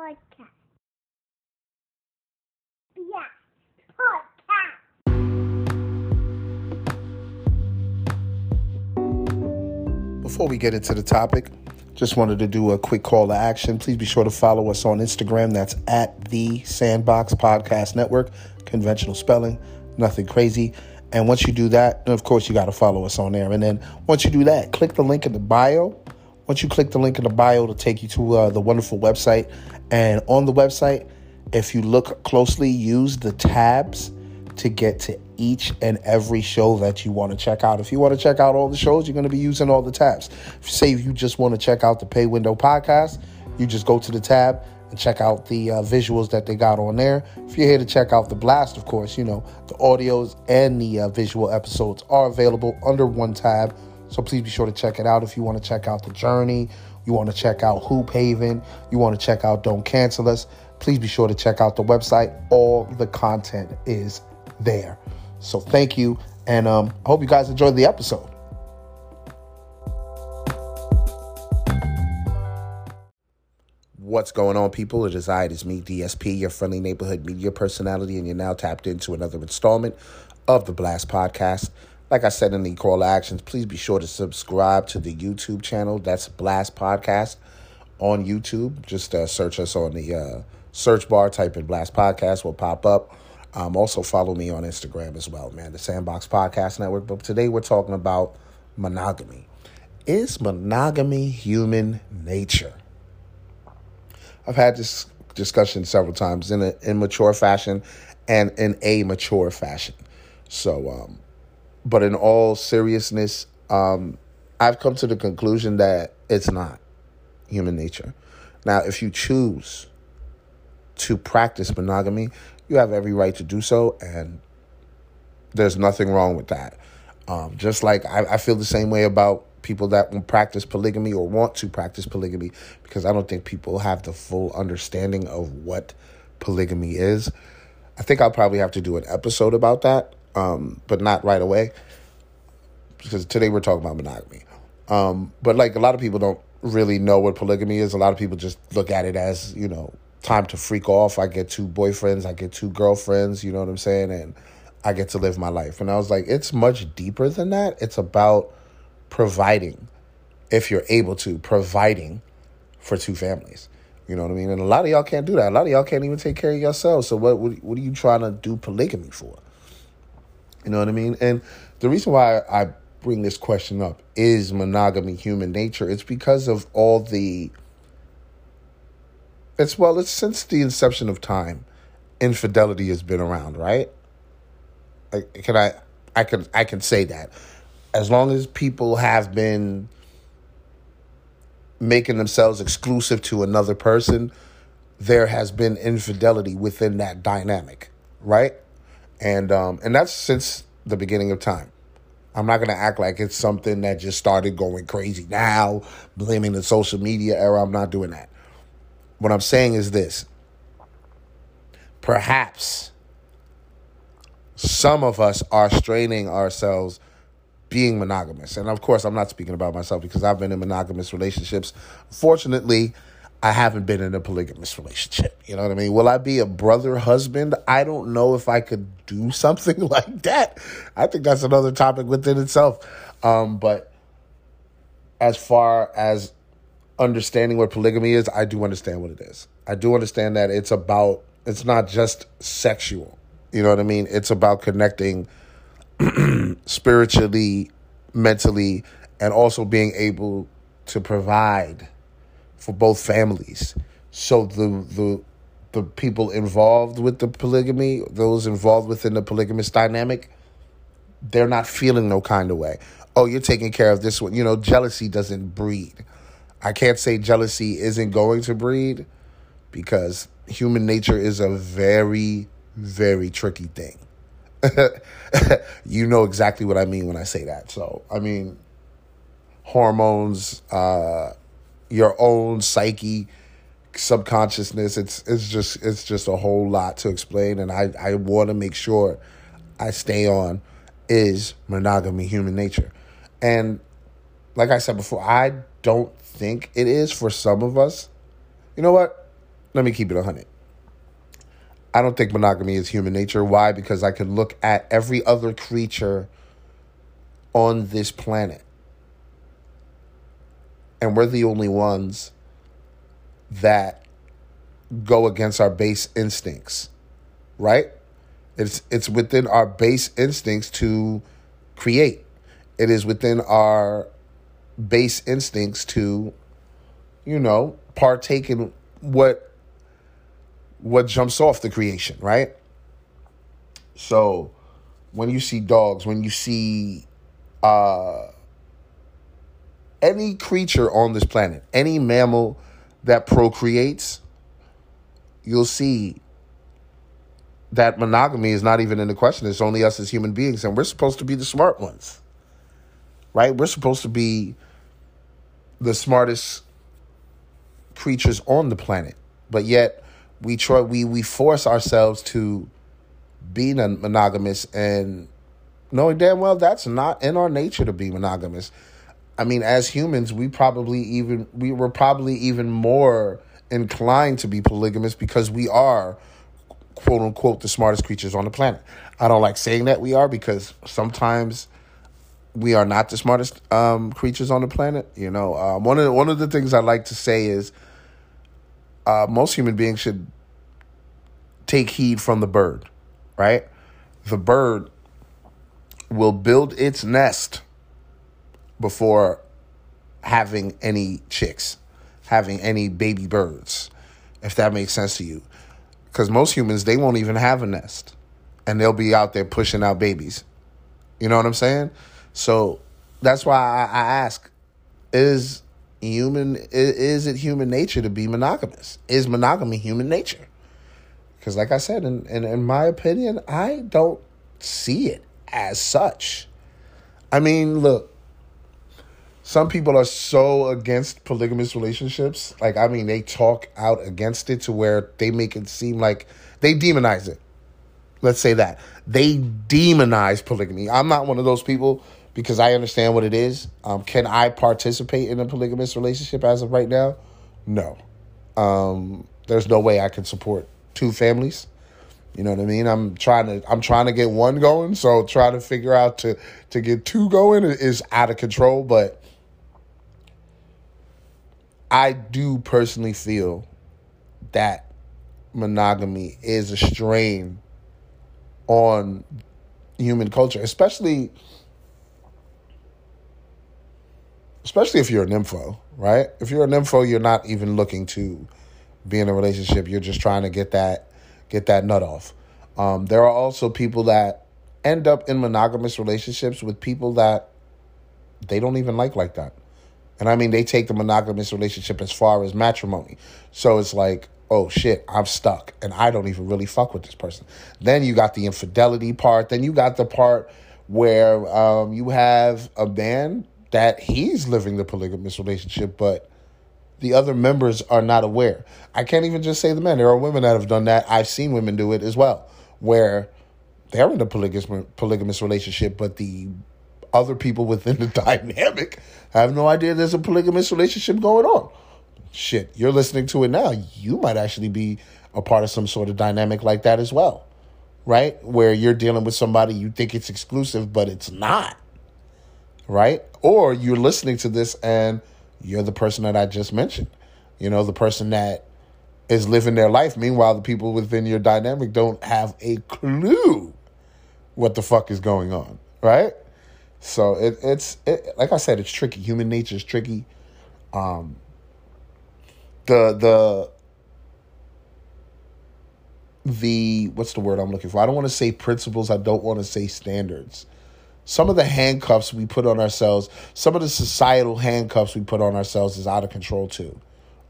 podcast. Yeah, podcast. Before we get into the topic, just wanted to do a quick call to action. Please be sure to follow us on Instagram. That's at the Sandbox Podcast Network. Conventional spelling, nothing crazy. And once you do that, of course, you got to follow us on there. And then once you do that, click the link in the bio. Once you click the link in the bio, it'll take you to uh, the wonderful website. And on the website, if you look closely, use the tabs to get to each and every show that you want to check out. If you want to check out all the shows, you're going to be using all the tabs. If you say you just want to check out the Pay Window podcast, you just go to the tab and check out the uh, visuals that they got on there. If you're here to check out the blast, of course, you know, the audios and the uh, visual episodes are available under one tab. So please be sure to check it out. If you want to check out the journey, you want to check out Hoop Haven, you want to check out Don't Cancel Us, please be sure to check out the website. All the content is there. So thank you, and um, I hope you guys enjoyed the episode. What's going on, people? It is I, it is me, DSP, your friendly neighborhood media personality, and you're now tapped into another installment of the Blast Podcast. Like I said in the call to actions, please be sure to subscribe to the YouTube channel. That's Blast Podcast on YouTube. Just uh, search us on the uh, search bar, type in Blast Podcast, will pop up. Um, also follow me on Instagram as well, man, the Sandbox Podcast Network. But today we're talking about monogamy. Is monogamy human nature? I've had this discussion several times in an immature fashion and in a mature fashion. So, um, but in all seriousness, um, I've come to the conclusion that it's not human nature. Now, if you choose to practice monogamy, you have every right to do so, and there's nothing wrong with that. Um, just like I, I feel the same way about people that practice polygamy or want to practice polygamy, because I don't think people have the full understanding of what polygamy is. I think I'll probably have to do an episode about that, um, but not right away, because today we're talking about monogamy. Um, but like a lot of people don't really know what polygamy is. A lot of people just look at it as you know time to freak off. I get two boyfriends, I get two girlfriends. You know what I'm saying, and I get to live my life. And I was like, it's much deeper than that. It's about providing, if you're able to, providing for two families. You know what I mean? And a lot of y'all can't do that. A lot of y'all can't even take care of yourselves. So what what, what are you trying to do polygamy for? You know what I mean? And the reason why I bring this question up is monogamy human nature. It's because of all the it's well, it's since the inception of time, infidelity has been around, right? I, can I I can I can say that. As long as people have been making themselves exclusive to another person, there has been infidelity within that dynamic, right? And um, and that's since the beginning of time. I'm not gonna act like it's something that just started going crazy now, blaming the social media era. I'm not doing that. What I'm saying is this. Perhaps some of us are straining ourselves being monogamous. And of course, I'm not speaking about myself because I've been in monogamous relationships. Fortunately, I haven't been in a polygamous relationship. You know what I mean? Will I be a brother husband? I don't know if I could do something like that. I think that's another topic within itself. Um, but as far as understanding what polygamy is, I do understand what it is. I do understand that it's about, it's not just sexual. You know what I mean? It's about connecting spiritually, mentally, and also being able to provide for both families. So the the the people involved with the polygamy, those involved within the polygamous dynamic, they're not feeling no kind of way. Oh, you're taking care of this one. You know, jealousy doesn't breed. I can't say jealousy isn't going to breed because human nature is a very, very tricky thing. you know exactly what I mean when I say that. So, I mean, hormones, uh, your own psyche, subconsciousness, it's it's just it's just a whole lot to explain and I I want to make sure I stay on is monogamy human nature. And like I said before, I don't think it is for some of us. You know what? let me keep it 100. I don't think monogamy is human nature. Why? Because I can look at every other creature on this planet. And we're the only ones that go against our base instincts, right? It's it's within our base instincts to create. It is within our base instincts to, you know, partake in what what jumps off the creation, right? So when you see dogs, when you see uh any creature on this planet, any mammal that procreates, you'll see that monogamy is not even in the question. It's only us as human beings, and we're supposed to be the smart ones, right? We're supposed to be the smartest creatures on the planet, but yet we try we we force ourselves to be monogamous and knowing damn well that's not in our nature to be monogamous. I mean, as humans, we probably even we were probably even more inclined to be polygamous because we are quote unquote the smartest creatures on the planet. I don't like saying that we are because sometimes we are not the smartest um, creatures on the planet. You know, um, one of the, one of the things I like to say is uh, most human beings should take heed from the bird, right? The bird will build its nest before having any chicks, having any baby birds, if that makes sense to you. Because most humans, they won't even have a nest and they'll be out there pushing out babies. You know what I'm saying? So that's why I, I ask is human is, it human nature to be monogamous? Is monogamy human nature? Because, like I said, in, in, in my opinion, I don't see it as such. I mean, look, some people are so against polygamous relationships. Like, I mean, they talk out against it to where they make it seem like they demonize it. Let's say that. They demonize polygamy. I'm not one of those people because I understand what it is. Um, can I participate in a polygamous relationship as of right now? No. Um, there's no way I can support two families. You know what I mean? I'm trying to I'm trying to get one going, so trying to figure out to to get two going is out of control, but I do personally feel that monogamy is a strain on human culture, especially especially if you're a nympho, right? If you're a nympho, you're not even looking to be in a relationship. You're just trying to get that get that nut off. Um, there are also people that end up in monogamous relationships with people that they don't even like like that. And I mean, they take the monogamous relationship as far as matrimony. So it's like, oh shit, I'm stuck and I don't even really fuck with this person. Then you got the infidelity part. Then you got the part where um, you have a man that he's living the polygamous relationship, but the other members are not aware. I can't even just say the men. There are women that have done that. I've seen women do it as well, where they're in a polygamous polygamous relationship, but the other people within the dynamic have no idea there's a polygamous relationship going on. Shit, you're listening to it now. You might actually be a part of some sort of dynamic like that as well, right? Where you're dealing with somebody you think it's exclusive, but it's not, right? Or you're listening to this and you're the person that I just mentioned, you know, the person that is living their life. Meanwhile, the people within your dynamic don't have a clue what the fuck is going on, right? So it, it's it, like I said, it's tricky. Human nature is tricky. Um, the the the what's the word I'm looking for? I don't want to say principles. I don't want to say standards. Some of the handcuffs we put on ourselves, some of the societal handcuffs we put on ourselves is out of control too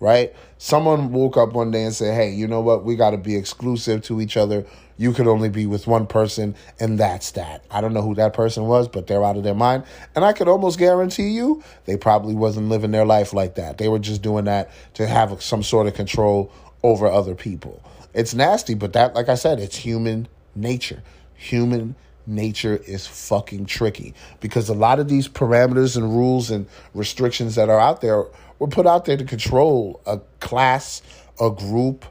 right? Someone woke up one day and said, hey, you know what? We got to be exclusive to each other. You could only be with one person, and that's that. I don't know who that person was, but they're out of their mind. And I could almost guarantee you they probably wasn't living their life like that. They were just doing that to have some sort of control over other people. It's nasty, but that, like I said, it's human nature. Human nature is fucking tricky because a lot of these parameters and rules and restrictions that are out there were put out there to control a class, a group,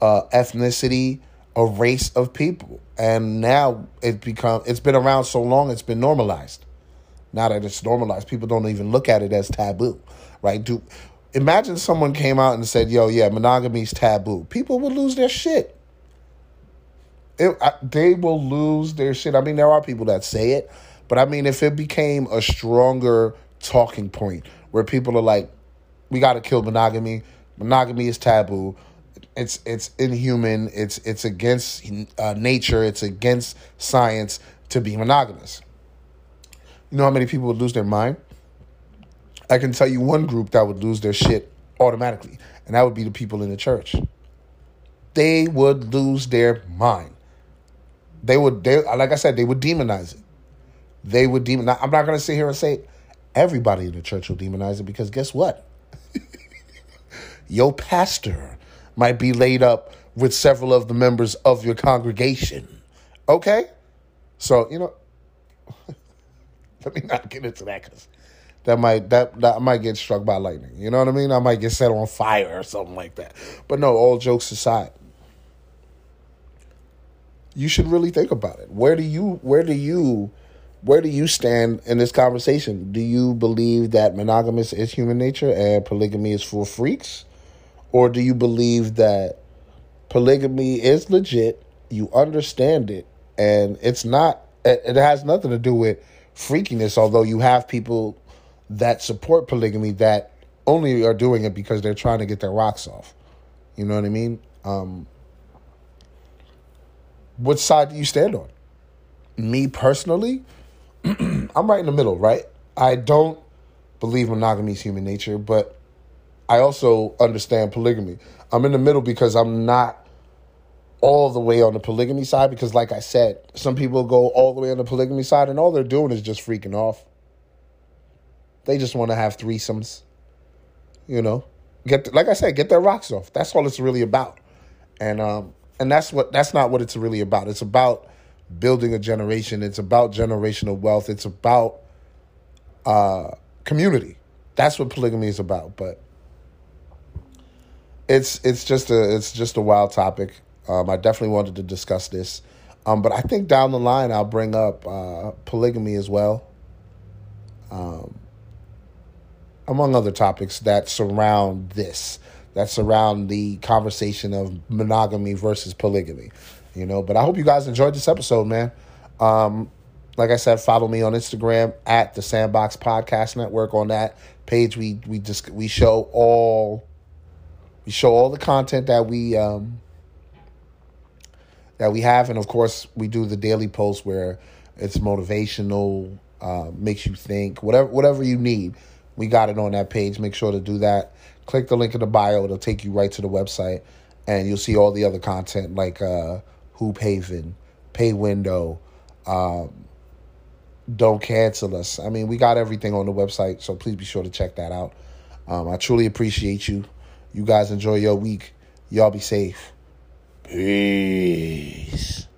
uh, ethnicity, a race of people, and now it become it's been around so long, it's been normalized. Now that it's normalized, people don't even look at it as taboo, right? Do imagine someone came out and said, "Yo, yeah, monogamy's taboo." People would lose their shit. It, I, they will lose their shit. I mean, there are people that say it, but I mean, if it became a stronger talking point where people are like, "We got to kill monogamy. Monogamy is taboo." It's it's inhuman. It's it's against uh, nature. It's against science to be monogamous. You know how many people would lose their mind? I can tell you one group that would lose their shit automatically, and that would be the people in the church. They would lose their mind. They would, they like I said, they would demonize it. They would demon. I'm not to sit here and say everybody in the church will demonize it because guess what? Your pastor might be laid up with several of the members of your congregation. Okay? So, you know, let me not get into that because that might that that might get struck by lightning. You know what I mean? I might get set on fire or something like that. But no, all jokes aside, you should really think about it. Where do you where do you where do you stand in this conversation? Do you believe that monogamous is human nature and polygamy is for freaks? Or do you believe that polygamy is legit, you understand it, and it's not it has nothing to do with freakiness, although you have people that support polygamy that only are doing it because they're trying to get their rocks off. You know what I mean? Um, what side do you stand on? Me personally, I'm right in the middle, right? I don't believe monogamy is human nature, but I also understand polygamy. I'm in the middle because I'm not all the way on the polygamy side because like I said, some people go all the way on the polygamy side and all they're doing is just freaking off. They just want to have threesomes. You know, get like I said, get their rocks off. That's all it's really about. And um and that's what that's not what it's really about. It's about building a generation. It's about generational wealth. It's about uh community. That's what polygamy is about, but it's it's just a it's just a wild topic. Um, I definitely wanted to discuss this, um, but I think down the line I'll bring up uh, polygamy as well. Um, among other topics that surround this, that surround the conversation of monogamy versus polygamy, you know. But I hope you guys enjoyed this episode, man. Um, like I said, follow me on Instagram at the Sandbox Podcast Network. On that page, we we just we show all we show all the content that we um, that we have, and of course, we do the daily post where it's motivational, uh, makes you think, whatever whatever you need. We got it on that page. Make sure to do that. Click the link in the bio. It'll take you right to the website, and you'll see all the other content like uh, Hoop Haven, Pay Window, um, Don't Cancel Us. I mean, we got everything on the website, so please be sure to check that out. Um, I truly appreciate you. You guys enjoy your week. Y'all be safe. Peace.